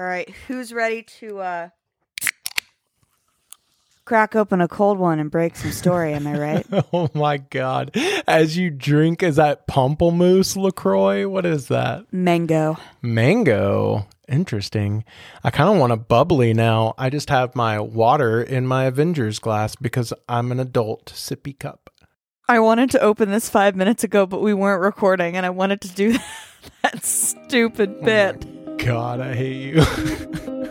All right, who's ready to uh crack open a cold one and break some story? Am I right? Oh my god. As you drink, is that Pamplemousse LaCroix? What is that? Mango. Mango. Interesting. I kind of want a bubbly now. I just have my water in my Avengers glass because I'm an adult sippy cup. I wanted to open this five minutes ago, but we weren't recording, and I wanted to do that stupid bit. God, I hate you.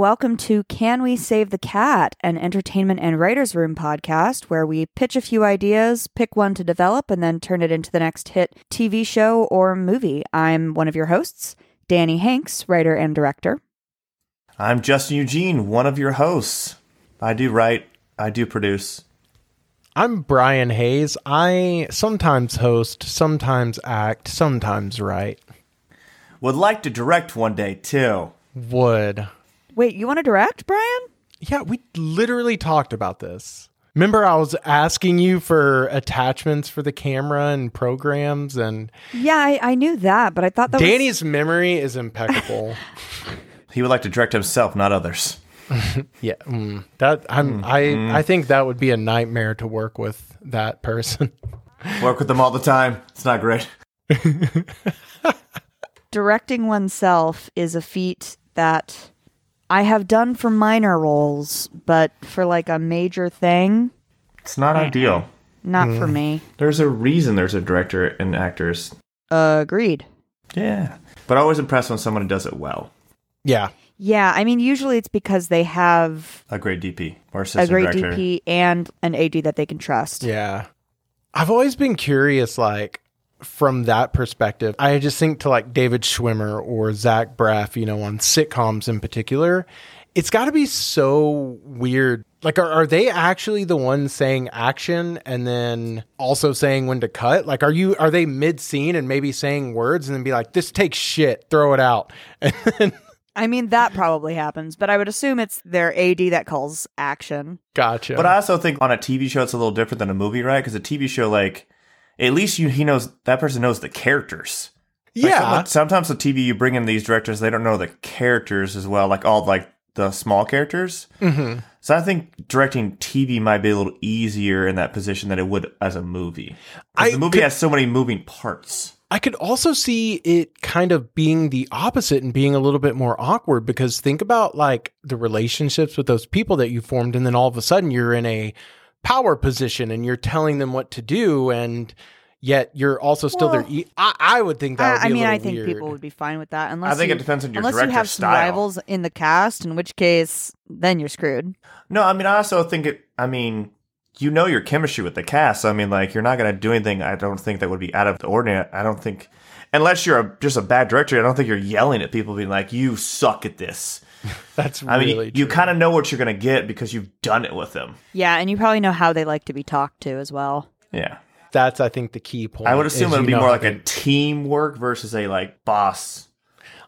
welcome to Can We Save the Cat, an entertainment and writers' room podcast where we pitch a few ideas, pick one to develop, and then turn it into the next hit TV show or movie. I'm one of your hosts, Danny Hanks, writer and director. I'm Justin Eugene, one of your hosts. I do write, I do produce. I'm Brian Hayes. I sometimes host, sometimes act, sometimes write. Would like to direct one day too. Would. Wait, you want to direct, Brian? Yeah, we literally talked about this. Remember, I was asking you for attachments for the camera and programs, and Yeah, I, I knew that, but I thought that was Danny's memory is impeccable. He would like to direct himself, not others. yeah, mm, that I'm. I I think that would be a nightmare to work with that person. Work with them all the time. It's not great. directing oneself is a feat that I have done for minor roles, but for like a major thing, It's not mm. ideal. not mm. for me. There's a reason there's a director and actors. Agreed. Yeah. But I always impressed when someone does it well. yeah, Yeah, I mean, usually it's because they have A great DP or a assistant great director. DP and an AD that they can trust. yeah. I've always been curious, like from that perspective. I just think to like David Schwimmer or Zach Braff, you know, on sitcoms in particular. It's got to be so weird. Like, are, are they actually the ones saying action and then also saying when to cut? Like, are you are they mid scene and maybe saying words and then be like, "This takes shit, throw it out," and then I mean, that probably happens, but I would assume it's their AD that calls action. gotcha. But I also think on a TV show, it's a little different than a movie, right? Because a TV show, like, at least you he knows that person knows the characters. Like, yeah, some- sometimes the TV you bring in these directors, they don't know the characters as well, like all like the small characters. Mhm. So I think directing TV might be a little easier in that position than it would as a movie. I the movie could- has so many moving parts. I could also see it kind of being the opposite and being a little bit more awkward because think about like the relationships with those people that you formed, and then all of a sudden you're in a power position and you're telling them what to do, and yet you're also still Well, I E- I, I would think that would I, be I mean, a I little think weird. people would be fine with that unless I think you, it depends on your unless you director's have some rivals in the cast, in which case then you're screwed. No, I mean, I also think it. I mean, you know your chemistry with the cast. So, I mean, like you're not going to do anything. I don't think that would be out of the ordinary. I don't think, unless you're a, just a bad director. I don't think you're yelling at people, being like, "You suck at this." That's I mean, really you kind of know what you're going to get because you've done it with them. Yeah, and you probably know how they like to be talked to as well. Yeah, That's I think the key point. I would assume it would be more like they- a teamwork versus a like boss.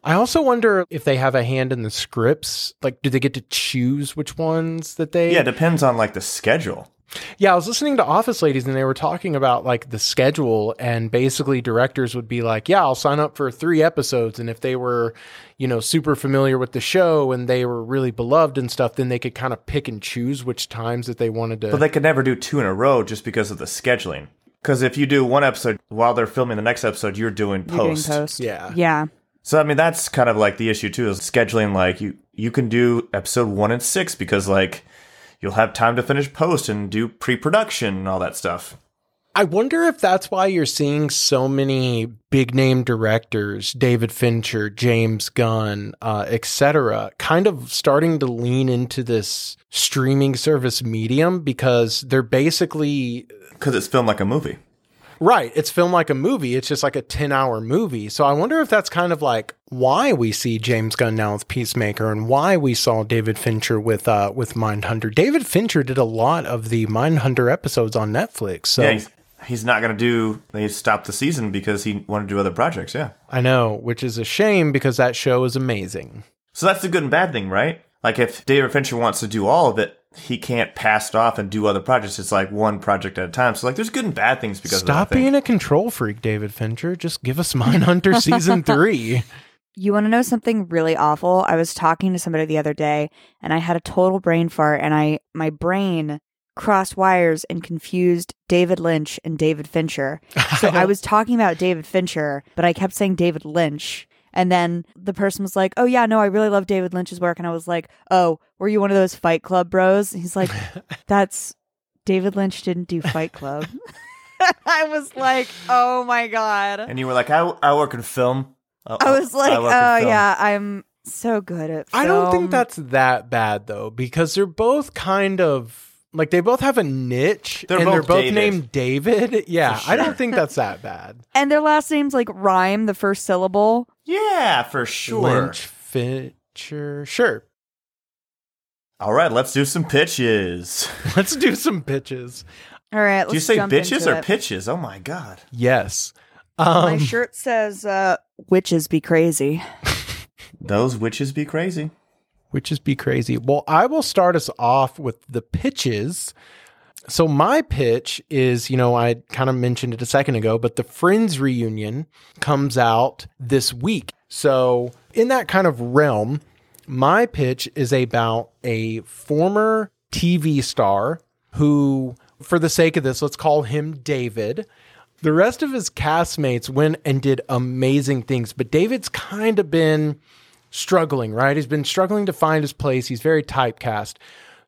I also wonder if they have a hand in the scripts. Like, do they get to choose which ones that they? Yeah, it depends on like the schedule. Yeah, I was listening to Office Ladies and they were talking about like the schedule and basically directors would be like, "Yeah, I'll sign up for 3 episodes." And if they were, you know, super familiar with the show and they were really beloved and stuff, then they could kind of pick and choose which times that they wanted to But they could never do two in a row just because of the scheduling. Because if you do one episode while they're filming the next episode, you're doing You're post. doing post. Yeah. Yeah. So I mean that's kind of like the issue too is scheduling like you you can do episode 1 and 6 because like you'll have time to finish post and do pre-production and all that stuff. I wonder if that's why you're seeing so many big name directors, David Fincher, James Gunn, uh, etc., kind of starting to lean into this streaming service medium because they're basically Cuz it's filmed like a movie. Right. It's filmed like a movie. It's just like a 10 hour movie. So I wonder if that's kind of like why we see James Gunn now with Peacemaker and why we saw David Fincher with uh with Mindhunter. David Fincher did a lot of the Mindhunter episodes on Netflix. So Yeah, he's- he's not going to do. They stopped the season because he wanted to do other projects. Yeah. I know, which is a shame because that show is amazing. So that's the good and bad thing, right? Like if David Fincher wants to do all of it, he can't pass it off and do other projects. It's like one project at a time. So like there's good and bad things because Stop of that. Being a control freak, David Fincher. Just give us Mindhunter season three. You want to know something really awful? I was talking to somebody the other day and I had a total brain fart and I my brain crossed wires and confused David Lynch and David Fincher. So I was talking about David Fincher, but I kept saying David Lynch. And then the person was like, "Oh yeah, no, I really love David Lynch's work." And I was like, "Oh, were you one of those Fight Club bros?" And he's like, "That's David Lynch didn't do Fight Club." I was like, "Oh my god." And you were like, I, I work in film. Uh, I was like, work in "Oh yeah, I'm so good at I don't think that's that bad though, because they're both kind of like they both have a niche They're and both they're both David. named David. Yeah, For I don't think that's that bad. And their last names like rhyme the first syllable. Yeah, for sure. Lynch, Fincher, sure. All right, let's do some pitches. Let's do some pitches. All right, let's do you say jump bitches into or it. pitches? Oh my god. Yes. My Um, shirt says uh, "Witches be crazy." Those witches be crazy. Which is be crazy. Well, I will start us off with the pitches. So my pitch is, you know, I kind of mentioned it a second ago, but the Friends reunion comes out this week. So in that kind of realm, my pitch is about a former TV star who, for the sake of this, let's call him David. The rest of his castmates went and did amazing things, but David's kind of been struggling, right? He's been struggling to find his place. He's very typecast.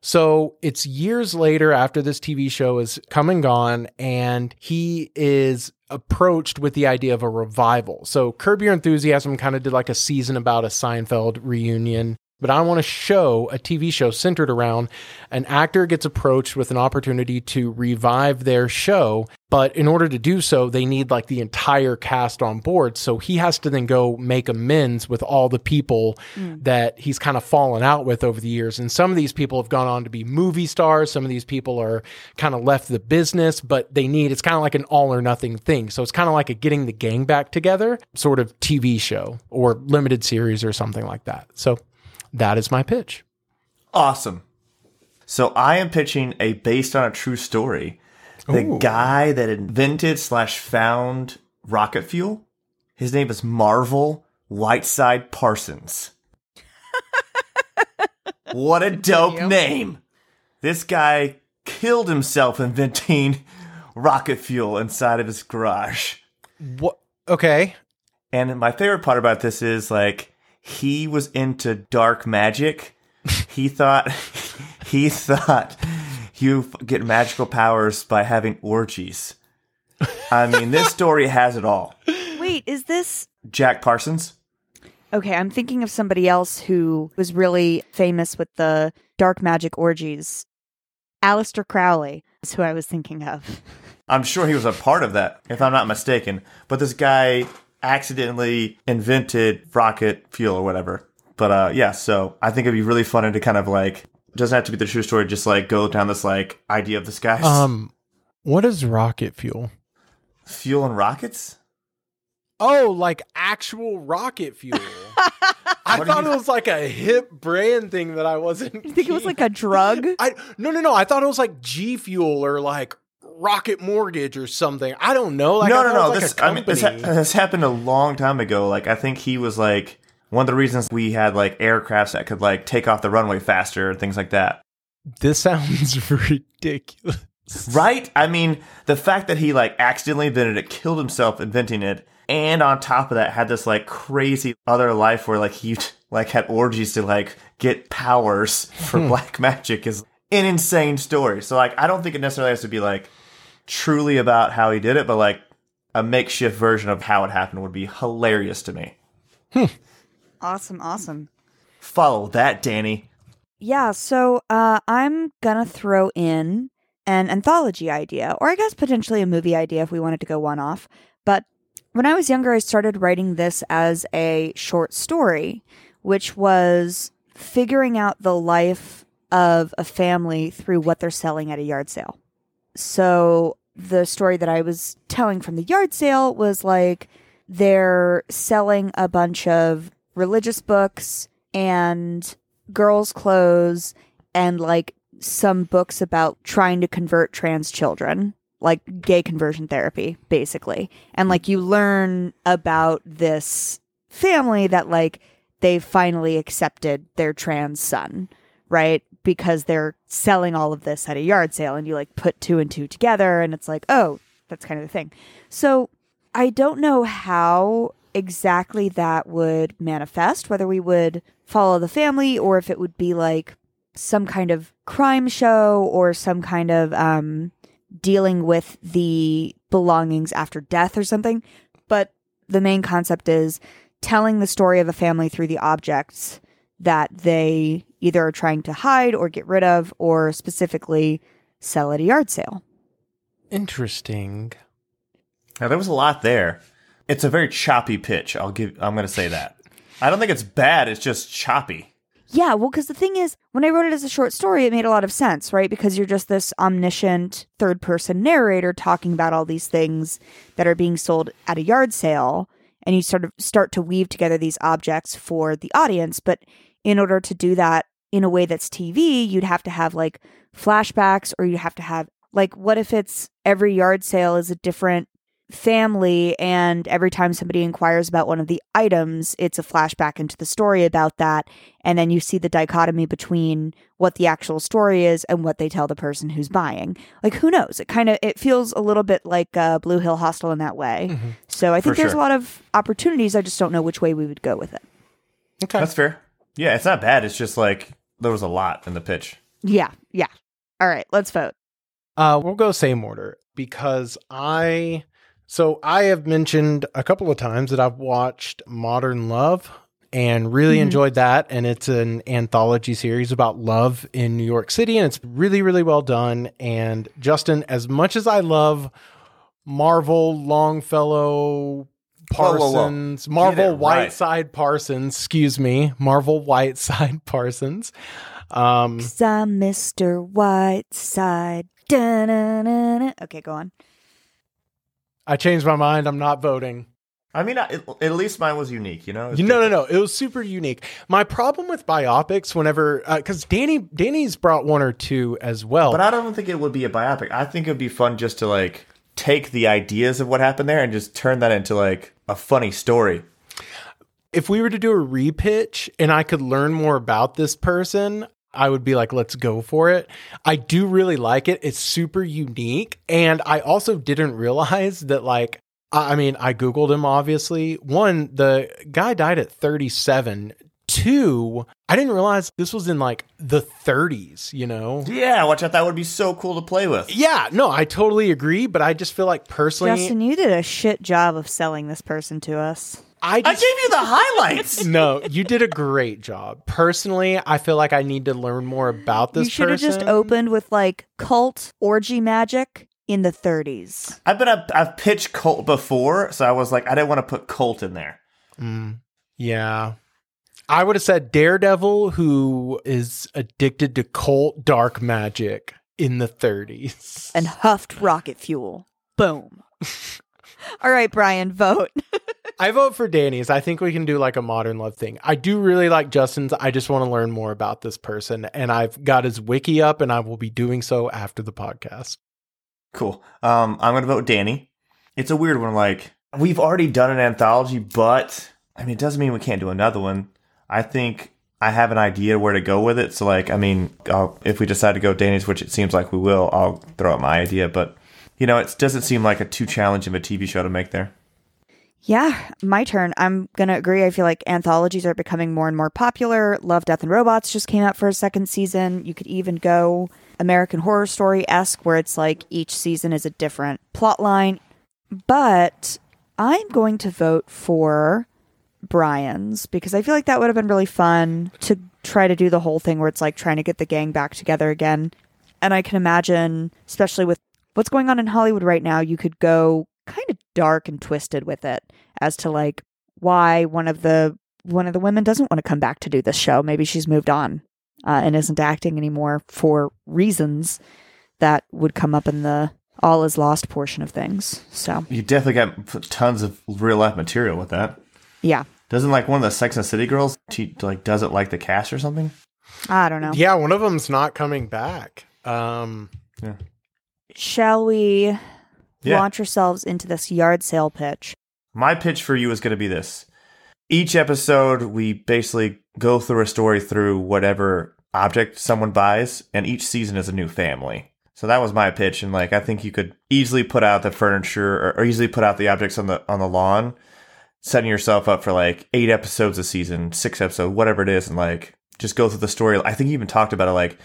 So it's years later after this TV show is come and gone, and he is approached with the idea of a revival. So Curb Your Enthusiasm kind of did like a season about a Seinfeld reunion. But I want to show a TV show centered around an actor gets approached with an opportunity to revive their show. But in order to do so, they need like the entire cast on board. So he has to then go make amends with all the people mm. that he's kind of fallen out with over the years. And some of these people have gone on to be movie stars. Some of these people are kind of left the business, but they need it's kind of like an all or nothing thing. So it's kind of like a getting the gang back together sort of TV show or limited series or something like that. So that is my pitch. Awesome. So I am pitching a based on a true story. The guy that invented slash found rocket fuel, his name is Marvel Whiteside Parsons. what a dope name! This guy killed himself inventing rocket fuel inside of his garage. What? Okay. And my favorite part about this is like he was into dark magic. he thought he thought you get magical powers by having orgies. I mean, this story has it all. Wait, is this Jack Parsons. okay? I'm thinking of somebody else who was really famous with the dark magic orgies. Aleister Crowley is who I was thinking of. I'm sure he was a part of that, if I'm not mistaken. But this guy accidentally invented rocket fuel or whatever. But uh, yeah, so I think it'd be really fun to kind of like doesn't have to be the true story, just like go down this like idea of this guy's Um, what is rocket fuel? fuel and rockets. Oh, like actual rocket fuel. I What thought you- it was like a hip brand thing that I wasn't. I think it was like a drug. I no no no. I thought it was like G Fuel or like Rocket Mortgage or something. I don't know. Like, no, I no, thought it no. was This, like a I mean, this, ha- this happened a long time ago. Like, I think he was like one of the reasons we had like aircrafts that could like take off the runway faster and things like that. this sounds ridiculous. Right? I mean, the fact that he like accidentally invented it, killed himself inventing it, and on top of that had this like crazy other life where like he like had orgies to like get powers for hmm. black magic is an insane story. So like I don't think it necessarily has to be like truly about how he did it, but like a makeshift version of how it happened would be hilarious to me. Awesome, awesome. Follow that, Danny. Yeah, so uh, I'm gonna throw in an anthology idea, or I guess potentially a movie idea if we wanted to go one off. But when I was younger, I started writing this as a short story, which was figuring out the life of a family through what they're selling at a yard sale. So the story that I was telling from the yard sale was like they're selling a bunch of religious books and girls' clothes and like some books about trying to convert trans children, like gay conversion therapy, basically. And like you learn about this family that like they finally accepted their trans son, right? Because they're selling all of this at a yard sale and you like put two and two together and it's like, oh, that's kind of the thing. So I don't know how exactly that would manifest, whether we would follow the family or if it would be like some kind of crime show or some kind of um, dealing with the belongings after death or something. But the main concept is telling the story of a family through the objects that they either are trying to hide or get rid of or specifically sell at a yard sale. Interesting. Now there was a lot there. It's a very choppy pitch. I'll give. I'm going to say that. I don't think it's bad. It's just choppy. Yeah, well, because the thing is, when I wrote it as a short story, it made a lot of sense, right? Because you're just this omniscient third person narrator talking about all these things that are being sold at a yard sale. And you sort of start to weave together these objects for the audience. But in order to do that in a way that's TV, you'd have to have like flashbacks or you have to have like, what if it's every yard sale is a different family and every time somebody inquires about one of the items it's a flashback into the story about that and then you see the dichotomy between what the actual story is and what they tell the person who's buying like who knows it kind of it feels a little bit like uh, blue hill hostel in that way Mm-hmm. so i think For there's sure. a lot of opportunities i just don't know which way we would go with it Okay. That's fair. Yeah, it's not bad. It's just like there was a lot in the pitch. yeah yeah all right let's vote Uh, we'll go same order because I. So I have mentioned a couple of times that I've watched Modern Love and really Mhm. enjoyed that. And it's an anthology series about love in New York City, and it's really, really well done. And Justin, as much as I love Marvel Longfellow Whoa, whoa, whoa. Parsons, Marvel it right. Whiteside Parsons, excuse me, Marvel Whiteside Parsons. Um, Cause I'm Mr. Whiteside. Da-na-na-na. Okay, go on. I changed my mind. I'm not voting. I mean, I, it, at least mine was unique. You know. It was You- No, no, no. It was super unique. My problem with biopics, whenever because Danny Danny's brought one or two as well. But I don't think it would be a biopic. I think it'd be fun just to like take the ideas of what happened there and just turn that into like a funny story. if we were to do a repitch and I could learn more about this person, I would be like, let's go for it. I do really like it. It's super unique. And I also didn't realize that, like, I mean, I Googled him, obviously. One, the guy died at 37. Two, I didn't realize this was in like the 30s, you know? Yeah, which I thought would be so cool to play with. Yeah, no, I totally agree. But I just feel like personally, Justin, you did a shit job of selling this person to us. I I gave you the highlights. no, you did a great job. Personally, I feel like I need to learn more about this you should have just opened with like cult orgy magic in the 30s. I've been a, I've pitched cult before, so I was like, I didn't want to put cult in there. Mm, yeah. I would have said Daredevil, who is addicted to cult dark magic in the 30s. and huffed rocket fuel. Boom. All right, Brian, vote. I vote for Danny's. I think we can do like a modern love thing. I do really like Justin's. I just want to learn more about this person. And I've got his wiki up and I will be doing so after the podcast. Cool. Um, I'm gonna vote Danny. It's a weird one. Like we've already done an anthology, but I mean, it doesn't mean we can't do another one. I think I have an idea where to go with it. So, like, I mean, I'll, if we decide to go Danny's, which it seems like we will, I'll throw out my idea. But you know, it doesn't seem like a too challenging of a TV show to make there. Yeah, my turn. I'm going to agree. I feel like anthologies are becoming more and more popular. Love, Death, and Robots just came out for a second season. You could even go American Horror Story esque, where it's like each season is a different plot line. But I'm going to vote for Brian's because I feel like that would have been really fun to try to do the whole thing where it's like trying to get the gang back together again. And I can imagine, especially with what's going on in Hollywood right now, you could go kind of dark and twisted with it as to like why one of the one of the women doesn't want to come back to do this show. Maybe she's moved on uh, and isn't acting anymore for reasons that would come up in the all is lost portion of things. So You definitely got tons of real life material with that. yeah, Doesn't like one of the Sex and City girls she like doesn't like the cast or something? I don't know. Yeah, one of them's not coming back. Um, Shall we Yeah. launch ourselves into this yard sale pitch? My pitch for you is going to be this. Each episode, we basically go through a story through whatever object someone buys, and each season is a new family. So that was my pitch, and like I think you could easily put out the furniture or, or easily put out the objects on the on the lawn, setting yourself up for like eight episodes a season, six episodes, whatever it is, and like just go through the story. I think you even talked about it like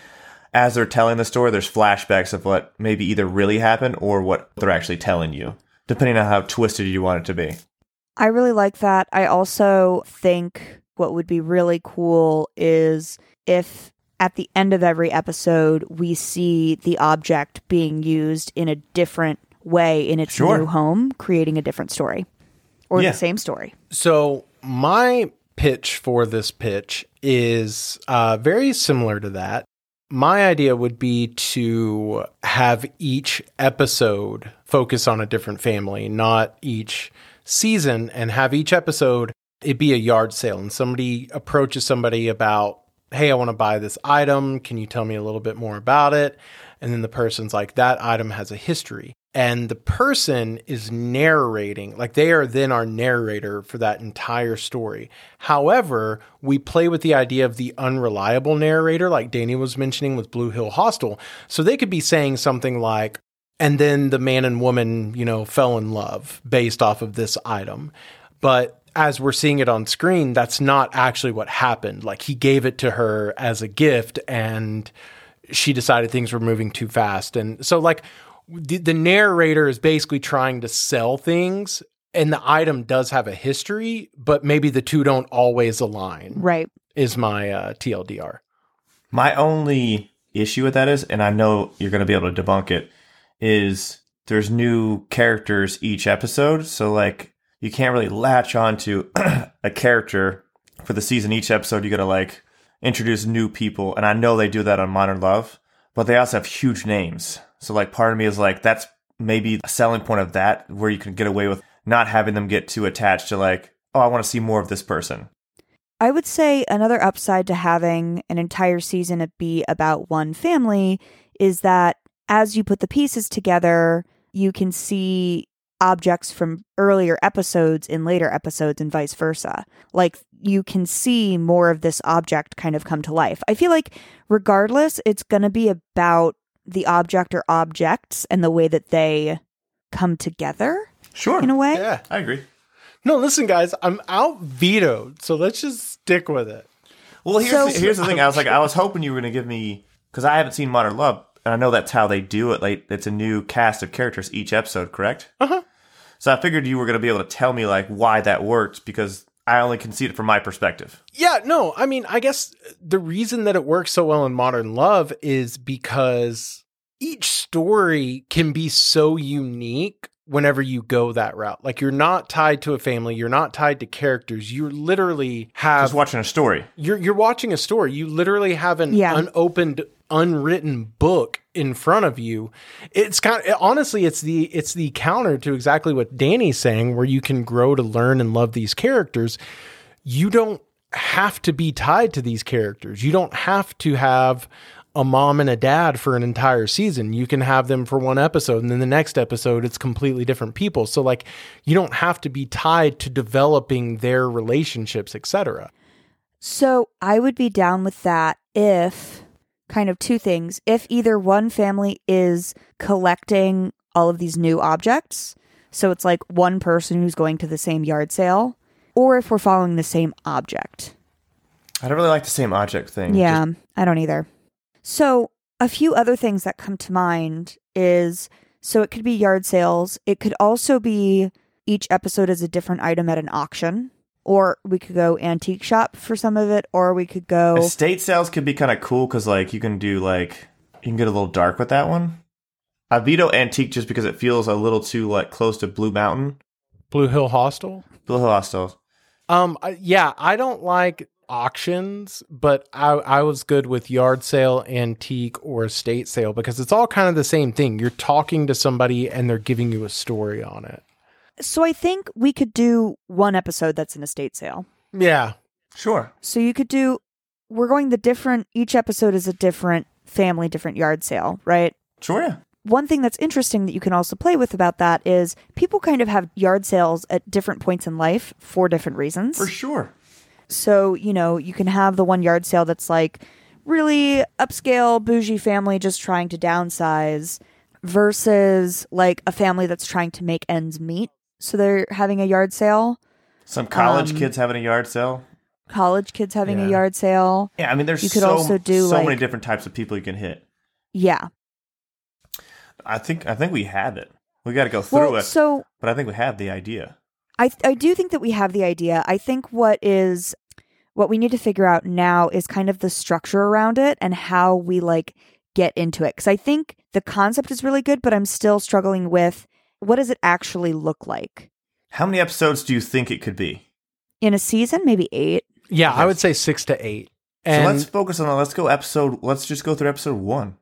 as they're telling the story, there's flashbacks of what maybe either really happened or what they're actually telling you, depending on how twisted you want it to be. I really like that. I also think what would be really cool is if at the end of every episode we see the object being used in a different way in its Sure. new home, creating a different story or Yeah. the same story. So my pitch for this pitch is uh, very similar to that. My idea would be to have each episode focus on a different family, not each season, and have each episode it be a yard sale and somebody approaches somebody about, hey, I want to buy this item. Can you tell me a little bit more about it? And then the person's like, that item has a history. And the person is narrating, like they are then our narrator for that entire story. However, we play with the idea of the unreliable narrator, like Danny was mentioning with Blue Hill Hostel. So they could be saying something like, and then the man and woman, you know, fell in love based off of this item. But as we're seeing it on screen, that's not actually what happened. Like he gave it to her as a gift and she decided things were moving too fast. And so, like, the, the narrator is basically trying to sell things, and the item does have a history, but maybe the two don't always align, Right. is my uh, TLDR. My only issue with that is, and I know you're going to be able to debunk it, is there's new characters each episode. So, like, you can't really latch onto a character for the season. Each episode, you got to, like, introduce new people. And I know they do that on Modern Love, but they also have huge names. So, like, part of me is like, that's maybe a selling point of that, where you can get away with not having them get too attached to, like, oh, I want to see more of this person. I would say another upside to having an entire season be about one family is that as you put the pieces together, you can see objects from earlier episodes in later episodes and vice versa. Like you can see more of this object kind of come to life. I feel like regardless, it's going to be about the object or objects and the way that they come together Sure. in a way. Yeah. I agree. No, listen, guys, I'm out vetoed, so let's just stick with it. Well, here's, So- the, here's the thing. I was like, I was hoping you were going to give me because I haven't seen Modern Love, and I know that's how they do it. Like, it's a new cast of characters each episode, correct? Uh huh. So I figured you were going to be able to tell me like why that worked because I only can see it from my perspective. Yeah, no, I mean, I guess the reason that it works so well in Modern Love is because each story can be so unique whenever you go that route. Like you're not tied to a family, you're not tied to characters. You literally have Just watching a story. you're you're watching a story. You literally have an Yeah. unopened, unwritten book in front of you. It's kind of honestly, it's the it's the counter to exactly what Danny's saying, where you can grow to learn and love these characters. You don't have to be tied to these characters. You don't have to have a mom and a dad for an entire season. You can have them for one episode and then the next episode it's completely different people. So like you don't have to be tied to developing their relationships, etc. So I would be down with that if kind of two things. If either one family is collecting all of these new objects, so it's like one person who's going to the same yard sale, or if we're following the same object. I don't really like the same object thing. Yeah, Just- I don't either. So, a few other things that come to mind is so it could be yard sales. It could also be each episode is a different item at an auction, or we could go antique shop for some of it, or we could go. estate sales could be kind of cool because like you can do like you can get a little dark with that one. I veto antique just because it feels a little too like close to Blue Mountain. Blue Hill Hostel. Blue Hill Hostel. Um, yeah, I don't like auctions, but I, I was good with yard sale, antique, or estate sale because it's all kind of the same thing. You're talking to somebody and they're giving you a story on it. So I think we could do one episode that's an estate sale. Yeah. Sure. So you could do, we're going the different, each episode is a different family, different yard sale, right? Sure. Yeah. One thing that's interesting that you can also play with about that is people kind of have yard sales at different points in life for different reasons. For sure. So, you know, you can have the one yard sale that's like really upscale, bougie family just trying to downsize versus like a family that's trying to make ends meet. So they're having a yard sale, Some college Um, kids having a yard sale. college kids having Yeah. a yard sale. Yeah, I mean, there's You could so, also do, so many different types of people you can hit. Yeah. I think I think we have it. We got to go through Well, it, so but I think we have the idea. I I do think that we have the idea. I think what is what we need to figure out now is kind of the structure around it and how we like get into it. Cuz I think the concept is really good, but I'm still struggling with what does it actually look like? How many episodes do you think it could be? In a season, maybe 8. Yeah, I would say six to eight. so And let's focus on. that. Let's go episode. Let's just go through episode one.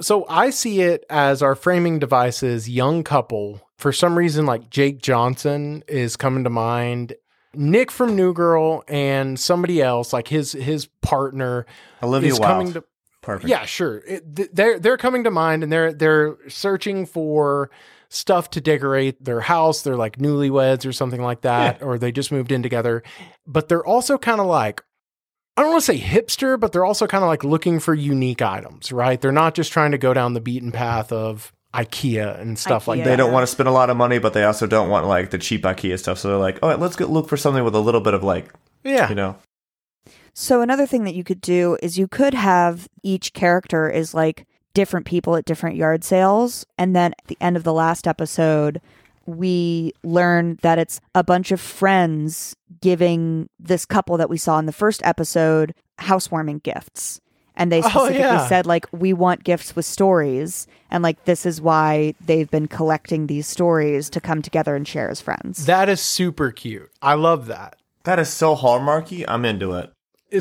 So I see it as our framing devices, young couple. For some reason, like Jake Johnson is coming to mind. Nick from New Girl and somebody else, like his his partner, Olivia is Wilde. coming to. Perfect. Yeah, sure. It, th- they're they're coming to mind, and they're they're searching for stuff to decorate their house. They're like newlyweds or something like that, or they just moved in together. But they're also kind of like I don't want to say hipster, but they're also kind of like looking for unique items, right? They're not just trying to go down the beaten path of IKEA and stuff like IKEA. They don't want to spend a lot of money, but they also don't want like the cheap IKEA stuff. So they're like, "Oh, let's get look for something with a little bit of like, Yeah, you know, So another thing that you could do is you could have each character is like different people at different yard sales and then at the end of the last episode we learn that it's a bunch of friends giving this couple that we saw in the first episode housewarming gifts. And they Oh, specifically yeah. said like we want gifts with stories and like this is why they've been collecting these stories to come together and share as friends. that is super cute. I love that. that is so hallmarky. I'm into it."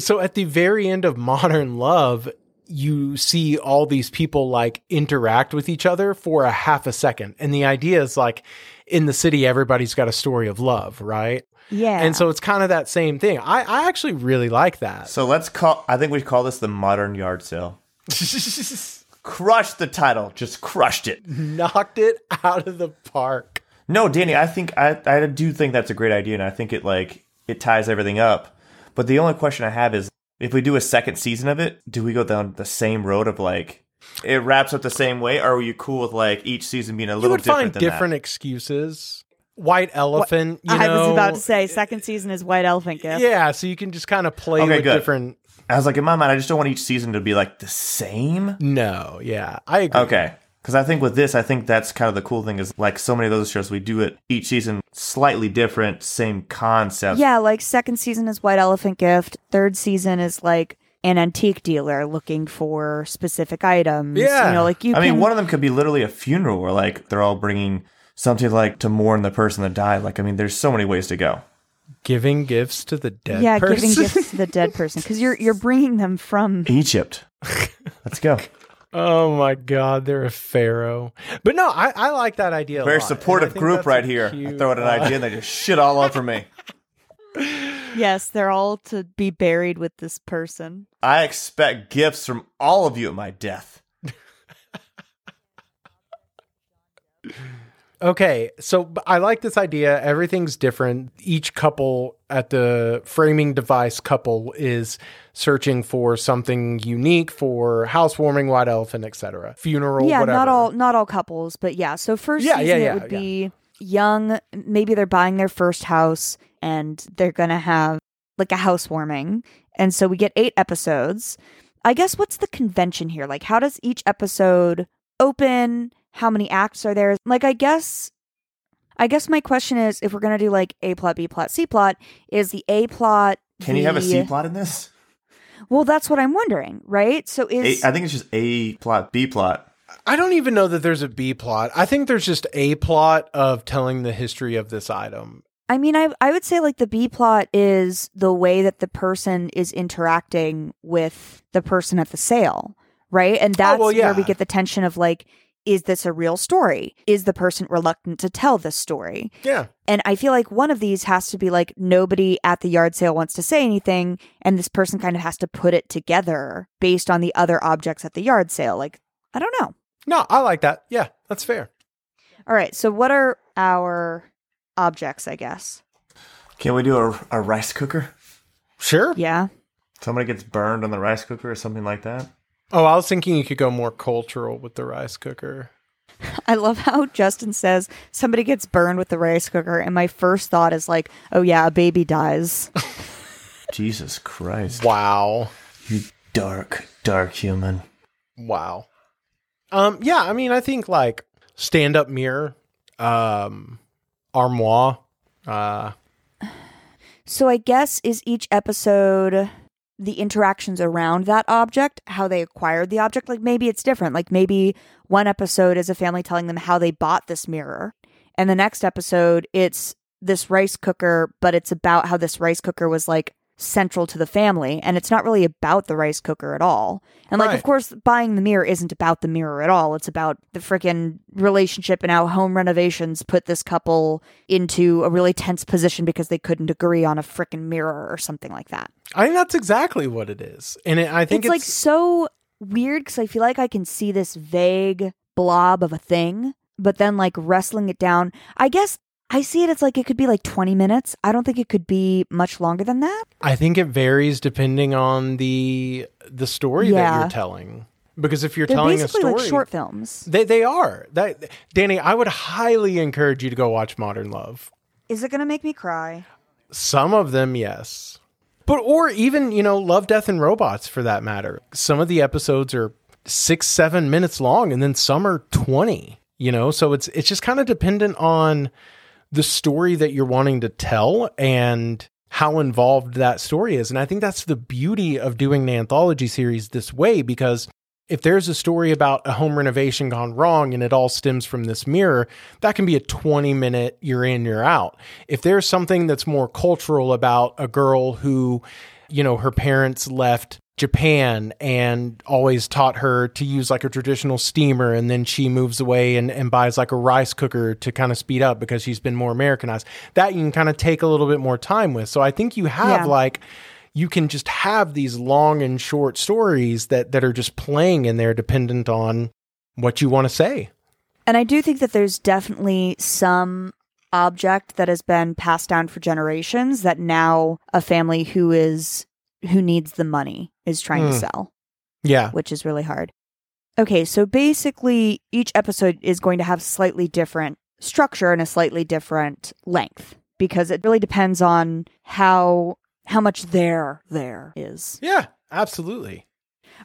so at the very end of modern love you see all these people like interact with each other for a half a second and the idea is like in the city everybody's got a story of love right yeah. and so it's kind of that same thing i, I actually really like that So let's call. I think we call this the modern yard sale. Crushed the title. Just crushed it. knocked it out of the park No, Danny, I think I I do think that's a great idea, and I think it like it ties everything up. But the only question I have is if we do a second season of it, do we go down the same road of like it wraps up the same way, or are you cool with like each season being a you little would different find than different that? excuses white elephant you I was about to say second season is White Elephant Gift. yeah so you can just kind of play Okay, with good. different I was like, in my mind, I just don't want each season to be like the same. no yeah i agree Okay. Because I think with this, I think that's kind of the cool thing is like so many of those shows, we do it each season slightly different, same concept. Yeah, like second season is White Elephant Gift. Third season is like an antique dealer looking for specific items. Yeah. you know, like you. I mean, one of them could be literally a funeral where like they're all bringing something like to mourn the person that died. Like, I mean, there's so many ways to go. giving gifts to the dead yeah, person. giving gifts to the dead person because you're you're bringing them from. Egypt. Let's go. Oh my God, they're a pharaoh. But no, I, I like that idea. a Very lot, supportive group right here. I throw out an uh, idea and they just shit all over me. Yes, they're all to be buried with this person. I expect gifts from all of you at my death. Okay, so I like this idea. Everything's different. Each couple at the framing device couple is searching for something unique for housewarming, white elephant, etc. Funeral, yeah, whatever. not all not all couples, but yeah. So first Yeah, season yeah, yeah, it would be young. Maybe they're buying their first house and they're gonna have like a housewarming, and so we get eight episodes. I guess what's the convention here? Like, how does each episode open? How many acts are there? Like, I guess. I guess my question is if we're going to do like A plot, B plot, C plot, is the A plot. Can you have a C plot in this? Well, that's what I'm wondering, right? So is. I think it's just A plot, B plot. I don't even know that there's a B plot. I think there's just a plot of telling the history of this item. I mean, I I would say like the B plot is the way that the person is interacting with the person at the sale, right? And that's Oh, well, where we get the tension of like, is this a real story? Is the person reluctant to tell this story? Yeah. And I feel like one of these has to be like nobody at the yard sale wants to say anything, and this person kind of has to put it together based on the other objects at the yard sale. Like, I don't know. No, I like that. Yeah, that's fair. All right, so what are our objects? I guess. Can we do a, a rice cooker? Sure. Yeah. Somebody gets burned on the rice cooker or something like that. Oh, I was thinking you could go more cultural with the rice cooker. I love how Justin says somebody gets burned with the rice cooker, and my first thought is like, oh yeah, a baby dies. Jesus Christ. Wow. You dark, dark human. Wow. Um, yeah, I mean, I think like stand up mirror, um, armoire, uh, so I guess is each episode the interactions around that object, how they acquired the object. Like maybe it's different. Like maybe one episode is a family telling them how they bought this mirror, and the next episode it's this rice cooker, but it's about how this rice cooker was like central to the family and it's not really about the rice cooker at all. And like of course buying the mirror isn't about the mirror at all. It's about the freaking relationship and how home renovations put this couple into a really tense position because they couldn't agree on a freaking mirror or something like that. I think that's exactly what it is. And it, I think It's, it's, like so weird because I feel like I can see this vague blob of a thing, but then like wrestling it down. I guess I see it as like it could be like 20 minutes. I don't think it could be much longer than that. I think it varies depending on the the story that you're telling. Because if you're They're telling a story, like short films. they they are. That Danny, I would highly encourage you to go watch Modern Love. Is it going to make me cry? Some of them, yes. But or even, you know, Love, Death and Robots for that matter. Some of the episodes are 6 7 minutes long and then some are 20, you know? So it's it's just kind of dependent on the story that you're wanting to tell and how involved that story is. And I think that's the beauty of doing an anthology series this way because if there's a story about a home renovation gone wrong and it all stems from this mirror, that can be a 20 minute you're in, you're out. If there's something that's more cultural about a girl who, you know, her parents left Japan and always taught her to use like a traditional steamer and then she moves away and, and buys like a rice cooker to kind of speed up because she's been more Americanized. That you can kind of take a little bit more time with. So I think you have Yeah. like you can just have these long and short stories that that are just playing in there dependent on what you want to say. And I do think that there's definitely some object that has been passed down for generations that now a family who is who needs the money is trying to Hmm. sell, Yeah. which is really hard. Okay, so basically each episode is going to have slightly different structure and a slightly different length because it really depends on how how much there there is. Yeah, absolutely.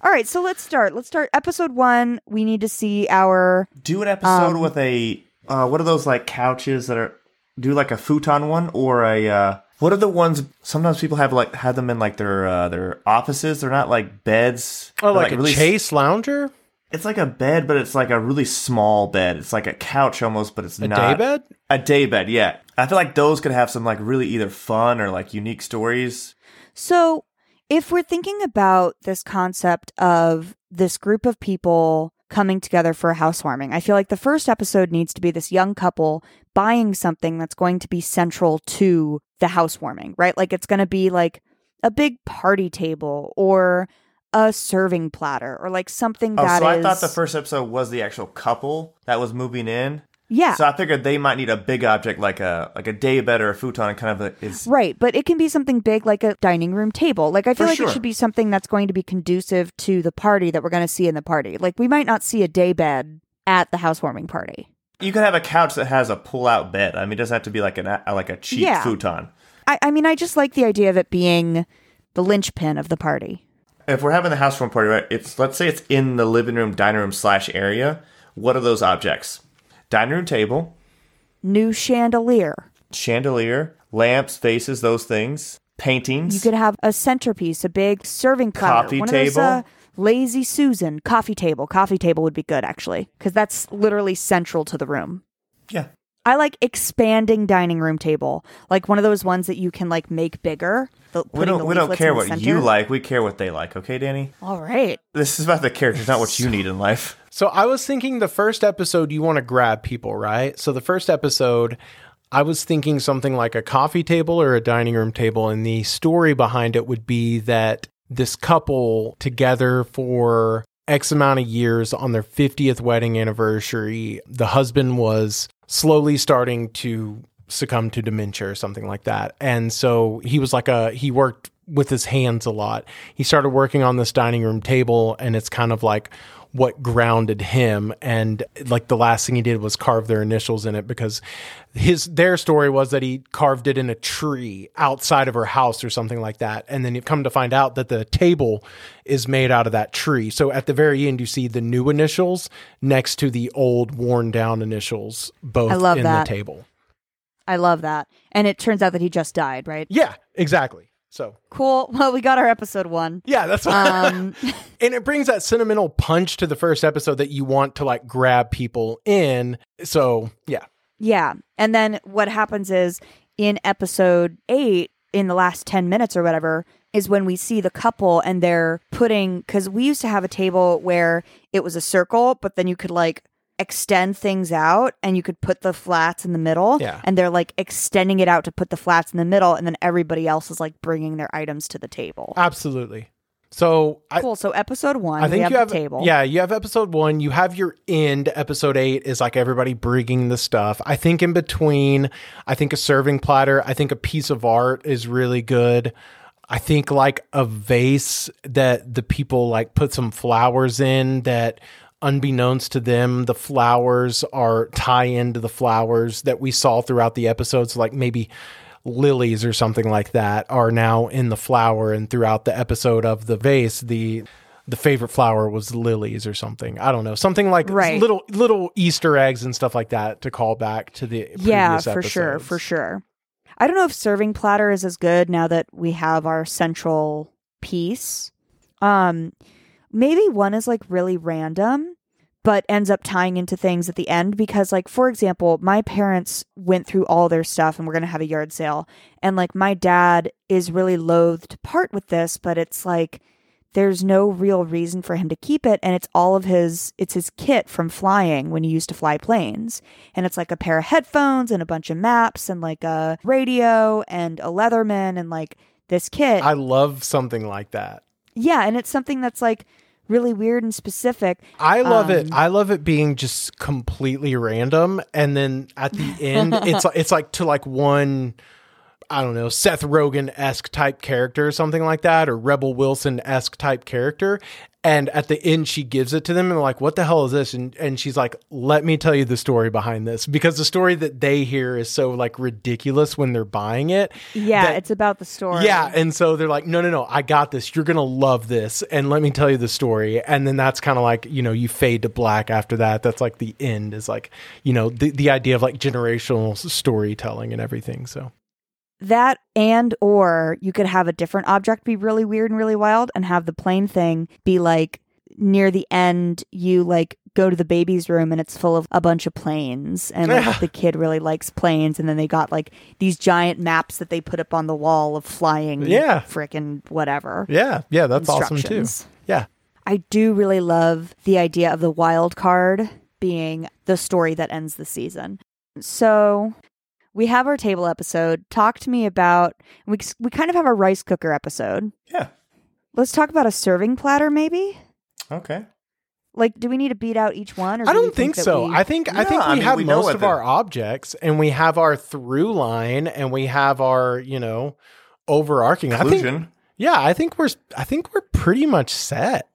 All right, so let's start. Let's start episode 1. We need to see our Do an episode Um, with a uh, what are those like couches that are do like a futon one or a uh, what are the ones sometimes people have like have them in like their uh, their offices they're not like beds Oh, They're, like, a really chaise lounger? it's like a bed but it's like a really small bed it's like a couch almost but it's not A not daybed? a day bed yeah I feel like those could have some like really either fun or like unique stories So, if we're thinking about this concept of this group of people coming together for a housewarming, I feel like the first episode needs to be this young couple buying something that's going to be central to the housewarming, right? Like it's going to be like a big party table or a serving platter or like something oh that so I is- thought the first episode was the actual couple that was moving in yeah. so I figured they might need a big object like a like a day bed or a futon kind of a, is Right, but it can be something big like a dining room table. Like I feel like sure. it should be something that's going to be conducive to the party that we're going to see in the party. Like we might not see a day bed at the housewarming party. You could have a couch that has a pull-out bed. I mean, it doesn't have to be like an a- like a cheap Yeah. futon. I, I mean, I just like the idea of it being the linchpin of the party. If we're having the housewarming party, right? It's let's say it's in the living room, dining room slash area. What are those objects? Dining room table, New chandelier. chandelier, lamps, faces, those things, paintings. You could have a centerpiece, a big serving platter, Coffee one of those, table. uh, lazy Susan coffee table. Coffee table would be good actually because that's literally central to the room. yeah, I like expanding dining room table, like one of those ones that you can like make bigger. The, We don't we don't care what center. you like. We care what they like. Okay, Danny. All right. This is about the characters, not what you need in life. So I was thinking the first episode you want to grab people, right? So the first episode I was thinking something like a coffee table or a dining room table and the story behind it would be that this couple together for X amount of years on their 50th wedding anniversary, the husband was slowly starting to succumb to dementia or something like that. And so he was like a he worked with his hands a lot. He started working on this dining room table and it's kind of like what grounded him and like the last thing he did was carve their initials in it because his their story was that he carved it in a tree outside of her house or something like that and then you come to find out that the table is made out of that tree so at the very end you see the new initials next to the old worn down initials both I love in that. the table I love that. And it turns out that he just died, right? yeah exactly so Cool. Well, we got our episode one. yeah that's Um, and it brings that sentimental punch to the first episode that you want to like grab people in so yeah yeah. And then what happens is in episode eight, in the last 10 minutes or whatever, is when we see the couple and they're putting, because we used to have a table where it was a circle, but then you could like extend things out and you could put the flats in the middle. Yeah. And they're like extending it out to put the flats in the middle. And then everybody else is like bringing their items to the table. absolutely so I, Cool. So episode one, I think we have you have the table. Yeah, you have episode one. You have your end. Episode eight is like everybody bringing the stuff. I think in between, I think a serving platter. I think a piece of art is really good. I think like a vase that the people like put some flowers in that unbeknownst to them the flowers are tie into the flowers that we saw throughout the episodes like maybe lilies or something like that are now in the flower and throughout the episode of the vase the the favorite flower was lilies or something i don't know something like Right. little little easter eggs and stuff like that to call back to the Yeah, for sure, for sure. I don't know if serving platter is as good now that we have our central piece. Um maybe one is like really random but ends up tying into things at the end because like for example, my parents went through all their stuff and we're going to have a yard sale and like my dad is really loath to part with this, but it's like there's no real reason for him to keep it and it's all of his it's his kit from flying when he used to fly planes. And it's like a pair of headphones and a bunch of maps and like a radio and a leatherman and like this kit. I love something like that. Yeah and it's something that's like really weird and specific I love it. Um, I love it being just completely random, and then at the end, it's it's like to like one, I don't know, Seth Rogen esque type character or something like that, or Rebel Wilson esque type character. And at the end, she gives it to them, and they're like, "What the hell is this?" And and she's like, "Let me tell you the story behind this," because the story that they hear is so like ridiculous when they're buying it. yeah that- it's about the story yeah, and so they're like, no, no, no, I got this. You're gonna love this, and let me tell you the story. And then that's kind of like, you know, you fade to black after that. That's like the end is like, you know, the the idea of like generational storytelling and everything. So that and or you could have a different object be really weird and really wild and have the plane thing be like near the end you like go to the baby's room and it's full of a bunch of planes and like, the kid really likes planes and then they got like these giant maps that they put up on the wall of flying Yeah. frickin' whatever yeah, yeah, that's awesome too. Yeah, I do really love the idea of the wild card being the story that ends the season. So we have our table episode. Talk to me about we we kind of have a rice cooker episode. Yeah. Let's talk about a serving platter, maybe. Okay. Like, do we need to beat out each one? Or I do we don't think, that so. we- I think I think we I mean, have we most of the- our objects, and we have our through line, and we have our you know overarching I think, yeah, I think we're I think we're pretty much set.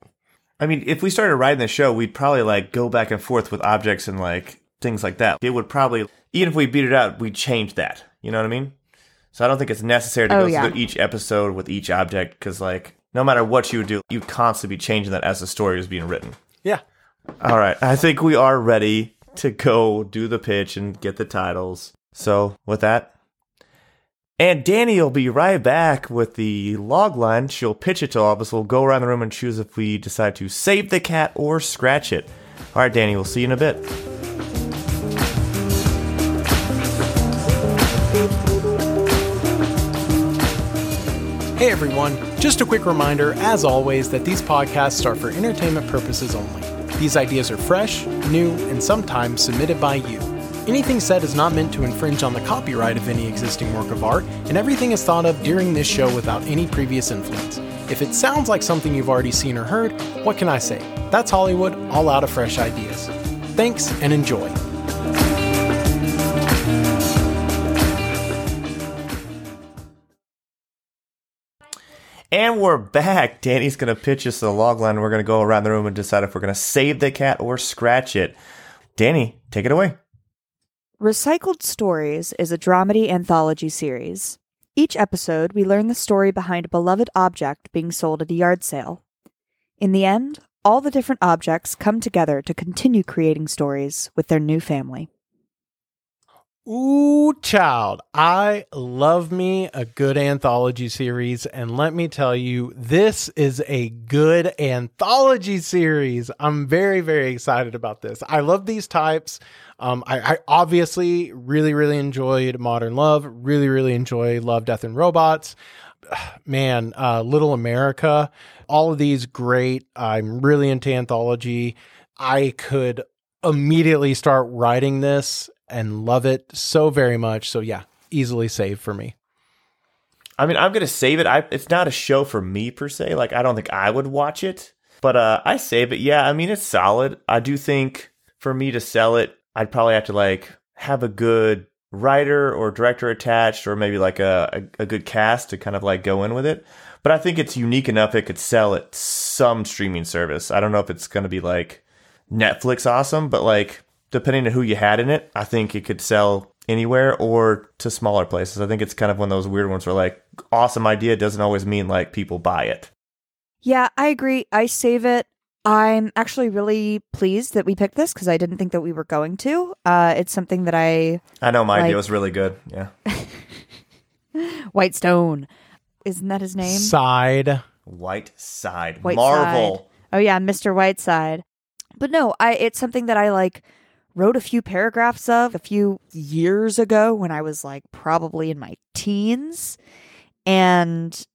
I mean, if we started writing the show, we'd probably like go back and forth with objects and like things like that. It would probably, even if we beat it out, we'd change that. You know what I mean? So I don't think it's necessary to Oh, go yeah. through each episode with each object because, like, no matter what you would do, you'd constantly be changing that as the story was being written. Yeah. All right, I think we are ready to go do the pitch and get the titles. So with that, and Danny will be right back with the log line. She'll pitch it to all of us. We'll go around the room and choose if we decide to save the cat or scratch it. All right, Danny, we'll see you in a bit. Hey everyone, just a quick reminder, as always, that these podcasts are for entertainment purposes only. These ideas are fresh, new, and sometimes submitted by you. Anything said is not meant to infringe on the copyright of any existing work of art, and everything is thought of during this show without any previous influence. If it sounds like something you've already seen or heard, what can I say? That's Hollywood, all out of fresh ideas. Thanks and enjoy. And we're back. Danny's going to pitch us the log line. We're going to go around the room and decide if we're going to save the cat or scratch it. Danny, take it away. Recycled Stories is a dramedy anthology series. Each episode, we learn the story behind a beloved object being sold at a yard sale. In the end, all the different objects come together to continue creating stories with their new family. Ooh, child, I love me a good anthology series. And let me tell you, this is a good anthology series. I'm very, very excited about this. I love these types. Um, I, I obviously really, really enjoyed Modern Love, really, really enjoy Love, Death, and Robots. Man, uh, Little America, all of these great. I'm really into anthology. I could immediately start writing this and love it so very much. So yeah, easily saved for me. I mean, I'm gonna save it. I, it's not a show for me per se. Like, I don't think I would watch it, but uh, I save it. Yeah, I mean, it's solid. I do think for me to sell it, I'd probably have to like have a good writer or director attached, or maybe like a, a, a good cast to kind of like go in with it. But I think it's unique enough it could sell at some streaming service. I don't know if it's gonna be like Netflix awesome, but like depending on who you had in it, I think it could sell anywhere or to smaller places. I think it's kind of one of those weird ones where like awesome idea doesn't always mean like people buy it. Yeah, I agree. I save it. I'm actually really pleased that we picked this because I didn't think that we were going to. Uh, it's something that I. I know my Like- idea was really good. Yeah. White Stone. Isn't that his name? Side. White side. White Marvel. Side. Oh yeah, Mr. Whiteside. But no, I it's something that I like wrote a few paragraphs of a few years ago when I was like probably in my teens and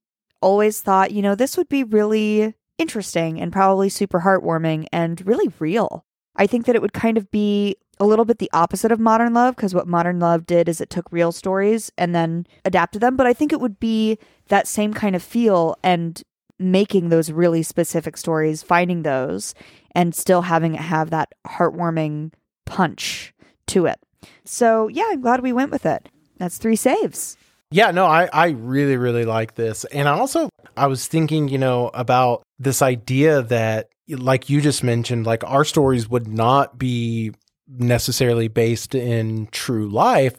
always thought, you know, this would be really interesting and probably super heartwarming and really real. I think that it would kind of be a little bit the opposite of modern love because what modern love did is it took real stories and then adapted them, but I think it would be that same kind of feel and making those really specific stories, finding those, and still having it have that heartwarming punch to it. So, yeah, I'm glad we went with it. That's three saves. Yeah, no, I, I really, really like this. And I also, I was thinking, you know, about this idea that, like you just mentioned, like our stories would not be necessarily based in true life.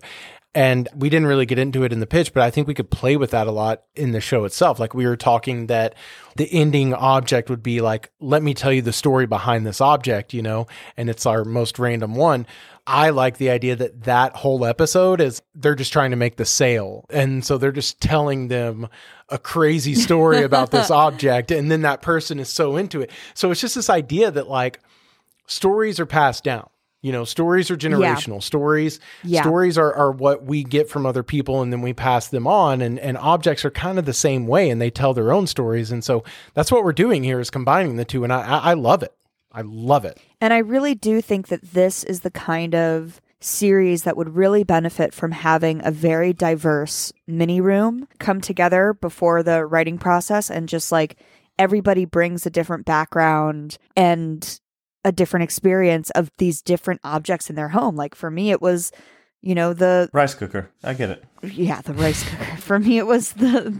And we didn't really get into it in the pitch, but I think we could play with that a lot in the show itself. Like we were talking that the ending object would be like, let me tell you the story behind this object, you know, and it's our most random one. I like the idea that that whole episode is they're just trying to make the sale. And so they're just telling them a crazy story about this object. And then that person is so into it. So it's just this idea that like stories are passed down. You know, stories are generational. Stories, Yeah. stories are, are what we get from other people and then we pass them on. And, and objects are kind of the same way and they tell their own stories. And so that's what we're doing here is combining the two. And I, I love it. I love it. And I really do think that this is the kind of series that would really benefit from having a very diverse mini room come together before the writing process and just like everybody brings a different background and a different experience of these different objects in their home. Like for me, it was, you know, the Rice cooker. I get it. yeah, the rice cooker. For me, it was the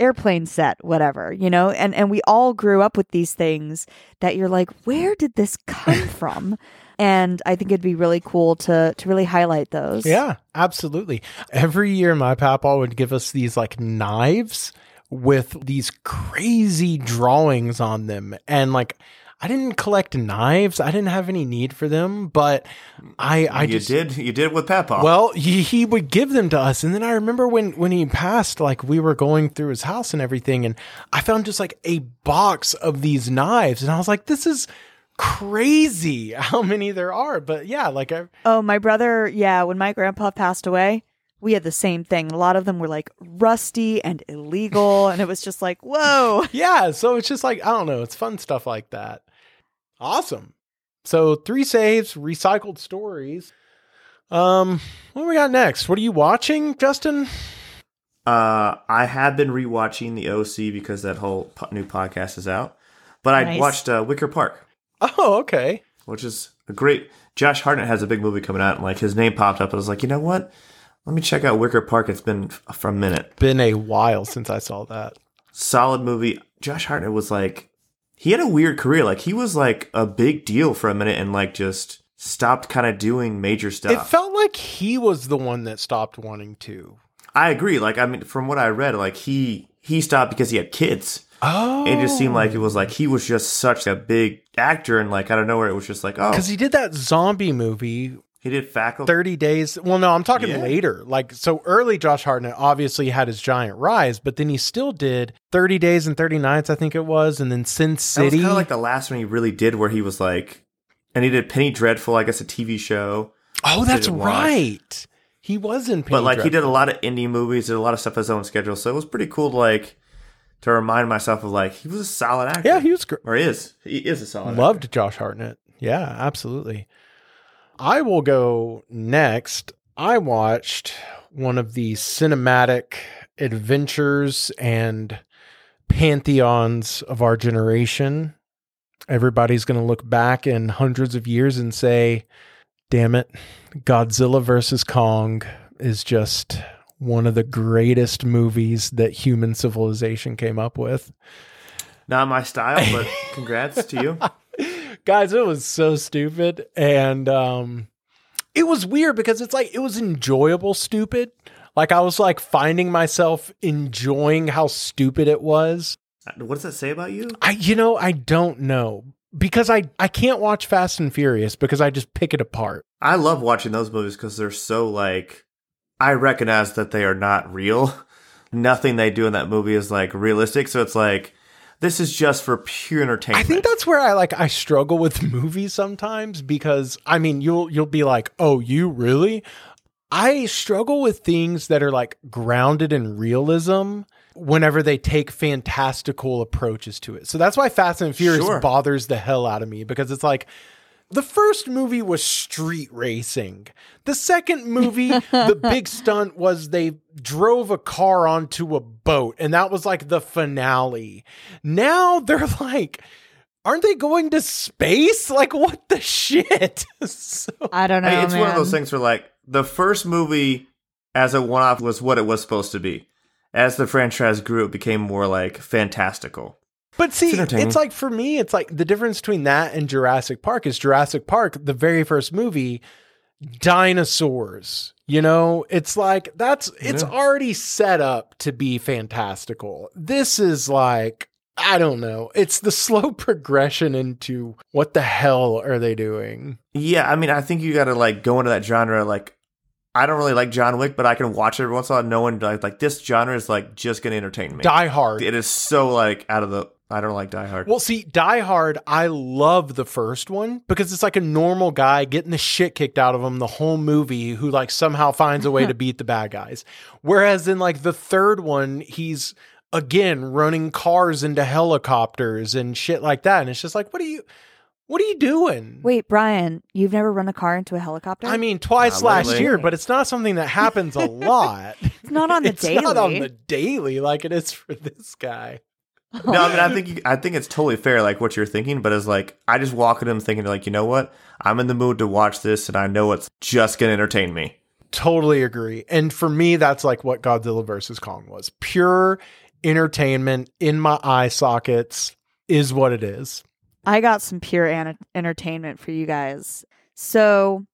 airplane set, whatever, you know, and and we all grew up with these things that you're like, where did this come from? And I think it'd be really cool to to really highlight those. Yeah, absolutely. Every year, my papa would give us these like knives with these crazy drawings on them. And like, I didn't collect knives. I didn't have any need for them, but I, I you just, did. You did with Papa. well, he, he would give them to us. And then I remember when, when he passed, like we were going through his house and everything. And I found just like a box of these knives. And I was like, this is crazy how many there are. But yeah, like I, Oh, my brother, yeah, when my grandpa passed away, we had the same thing. A lot of them were like rusty and illegal, and it was just like, whoa. Yeah, so it's just like I don't know, it's fun stuff like that. Awesome. So three saves, recycled stories. Um, what we got next? What are you watching, Justin? Uh, I have been rewatching the OC because that whole po- new podcast is out. But I watched uh, Wicker Park, Oh, okay. which is a great. Josh Hartnett has a big movie coming out, and like his name popped up. I was like, you know what? Let me check out Wicker Park. It's been f- for a minute. Been a while since I saw that. Solid movie. Josh Hartnett was like, he had a weird career. Like he was like a big deal for a minute, and like just stopped kind of doing major stuff. It felt like he was the one that stopped wanting to. I agree. Like I mean, from what I read, like he he stopped because he had kids. Oh, It just seemed like it was like he was just such a big actor, and like out of nowhere, it was just like, oh, because he did that zombie movie he did faculty. 30 days. Well, no, I'm talking Yeah. later. Like, so early Josh Hartnett obviously had his giant rise, but then he still did 30 Days and 30 Nights, I think it was, and then Sin City. kind of like the last one he really did, where he was like, and he did Penny Dreadful, I guess, a TV show. oh, that's right. He was in Penny but like he did a lot of indie movies, did a lot of stuff on his own schedule. So it was pretty cool to like to remind myself of like he was a solid actor. Yeah, he was great. or is he is a solid actor. Loved Josh Hartnett. Yeah, absolutely. I will go next. I watched one of the cinematic adventures and pantheons of our generation. Everybody's going to look back in hundreds of years and say, damn it, Godzilla versus Kong is just one of the greatest movies that human civilization came up with. Not my style, but congrats to you. Guys it was so stupid and um it was weird because it's like it was enjoyable stupid like i was like finding myself enjoying how stupid it was What does that say about you? i you know i don't know because i i can't watch fast and furious because i just pick it apart I love watching those movies because they're so like I recognize that they are not real. Nothing they do in that movie is like realistic. So it's like this is just for pure entertainment. I think that's where I like I struggle with movies sometimes because I mean you'll you'll be like, "Oh, you really?" I struggle with things that are like grounded in realism whenever they take fantastical approaches to it. So that's why Fast and Furious Sure. bothers the hell out of me because it's like the first movie was street racing. The second movie, the big stunt was they drove a car onto a boat, and that was like the finale. Now they're like, aren't they going to space? Like, what the shit? so, I don't know. Hey, it's one of those things where like the first movie as a one off was what it was supposed to be. As the franchise grew, it became more like fantastical. But see, it's, entertaining. like for me, it's like the difference between that and Jurassic Park is Jurassic Park, the very first movie, dinosaurs. You know, it's like that's it's Yeah. already set up to be fantastical. This is like I don't know. It's the slow progression into what the hell are they doing? Yeah, I mean, I think you got to like go into that genre. Like, I don't really like John Wick, but I can watch it every once in a while. knowing like like this genre is like just gonna entertain me. Die Hard. It is so like out of the. I don't like Die Hard. Well, see, Die Hard, I love the first one because it's like a normal guy getting the shit kicked out of him the whole movie who like somehow finds a way to beat the bad guys. Whereas in like the third one, he's again running cars into helicopters and shit like that. And it's just like, what are you what are you doing? Wait, Brian, you've never run a car into a helicopter? I mean, twice Not last lately. year, but it's not something that happens a lot. it's not on the it's daily. not on the daily like it is for this guy. No, I mean, I think you, I think it's totally fair, like what you're thinking. But it's like I just walk in them thinking, like, you know what? I'm in the mood to watch this, and I know it's just gonna entertain me. Totally agree. And for me, that's like what Godzilla versus Kong was. Pure entertainment in my eye sockets is what it is. I got some pure an- entertainment for you guys. So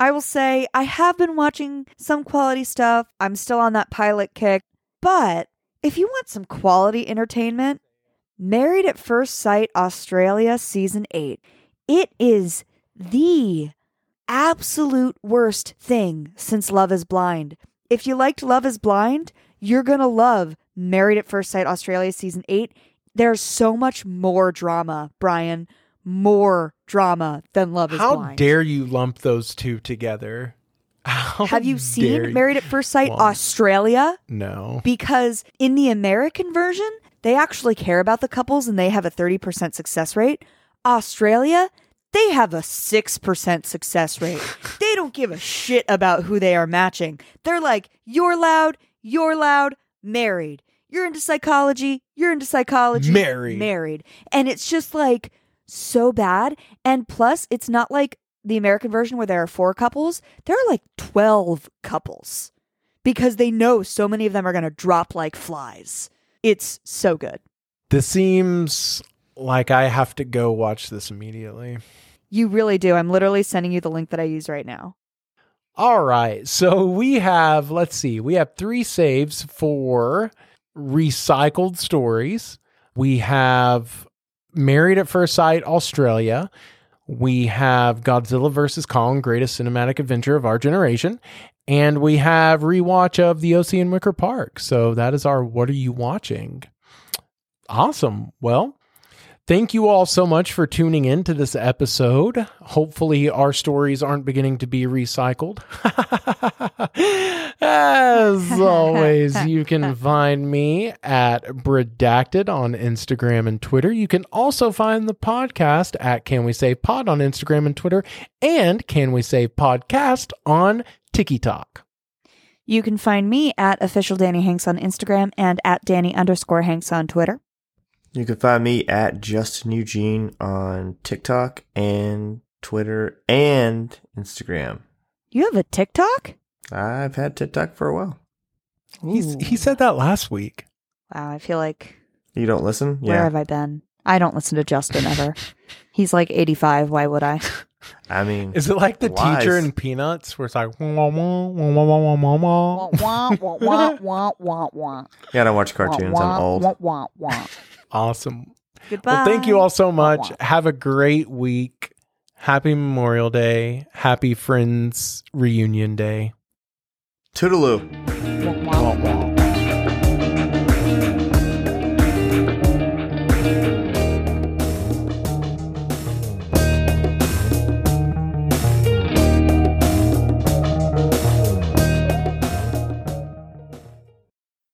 I will say I have been watching some quality stuff. I'm still on that pilot kick. But if you want some quality entertainment, Married at First Sight Australia Season 8. It is the absolute worst thing since Love is Blind. If you liked Love is Blind, you're going to love Married at First Sight Australia Season 8 there's so much more drama, Brian. More drama than Love is How Blind. dare you lump those two together? How Have you seen you. Married at First Sight Well, Australia? No. Because in the American version, they actually care about the couples and they have a 30% success rate. Australia, they have a 6% success rate. they don't give a shit about who they are matching. They're like, you're loud, you're loud, married. You're into psychology, you're into psychology, Married. married. And it's just like so bad. And plus, it's not like the American version where there are four couples, there are like 12 couples because they know so many of them are going to drop like flies. It's so good. This seems like I have to go watch this immediately. You really do. I'm literally sending you the link that I use right now. All right. So we have, let's see, we have three saves for recycled stories. We have Married at First Sight Australia. We have Godzilla vs. Kong, greatest cinematic adventure of our generation. And we have rewatch of The OC in Wicker Park. So that is our What Are You Watching? Awesome. Well, Thank you all so much for tuning in to this episode. Hopefully, our stories aren't beginning to be recycled. As always, you can find me at Redacted on Instagram and Twitter. You can also find the podcast at Can We Save Pod on Instagram and Twitter, and Can We Save Podcast on TikTok. You can find me at official Danny Hanks on Instagram and at Danny underscore Hanks on Twitter. You can find me at Justin Eugene on TikTok and Twitter and Instagram. You have a TikTok? I've had TikTok for a while. He's, Ooh. he said that last week. Wow, I feel like You don't listen? where Yeah. have I been? I don't listen to Justin ever. He's like 85. Why would I? I mean, Is it like the Lies. teacher in Peanuts where it's like, wah, wah, wah, wah, wah, wah, wah, wah, wah? wah, wah, wah, wah, wah. yeah, I don't watch cartoons. I'm old. Wah, wah, wah. Awesome. Goodbye. Well, thank you all so much. Wah. Have a great week. Happy Memorial Day. Happy Friends Reunion Day. Toodaloo.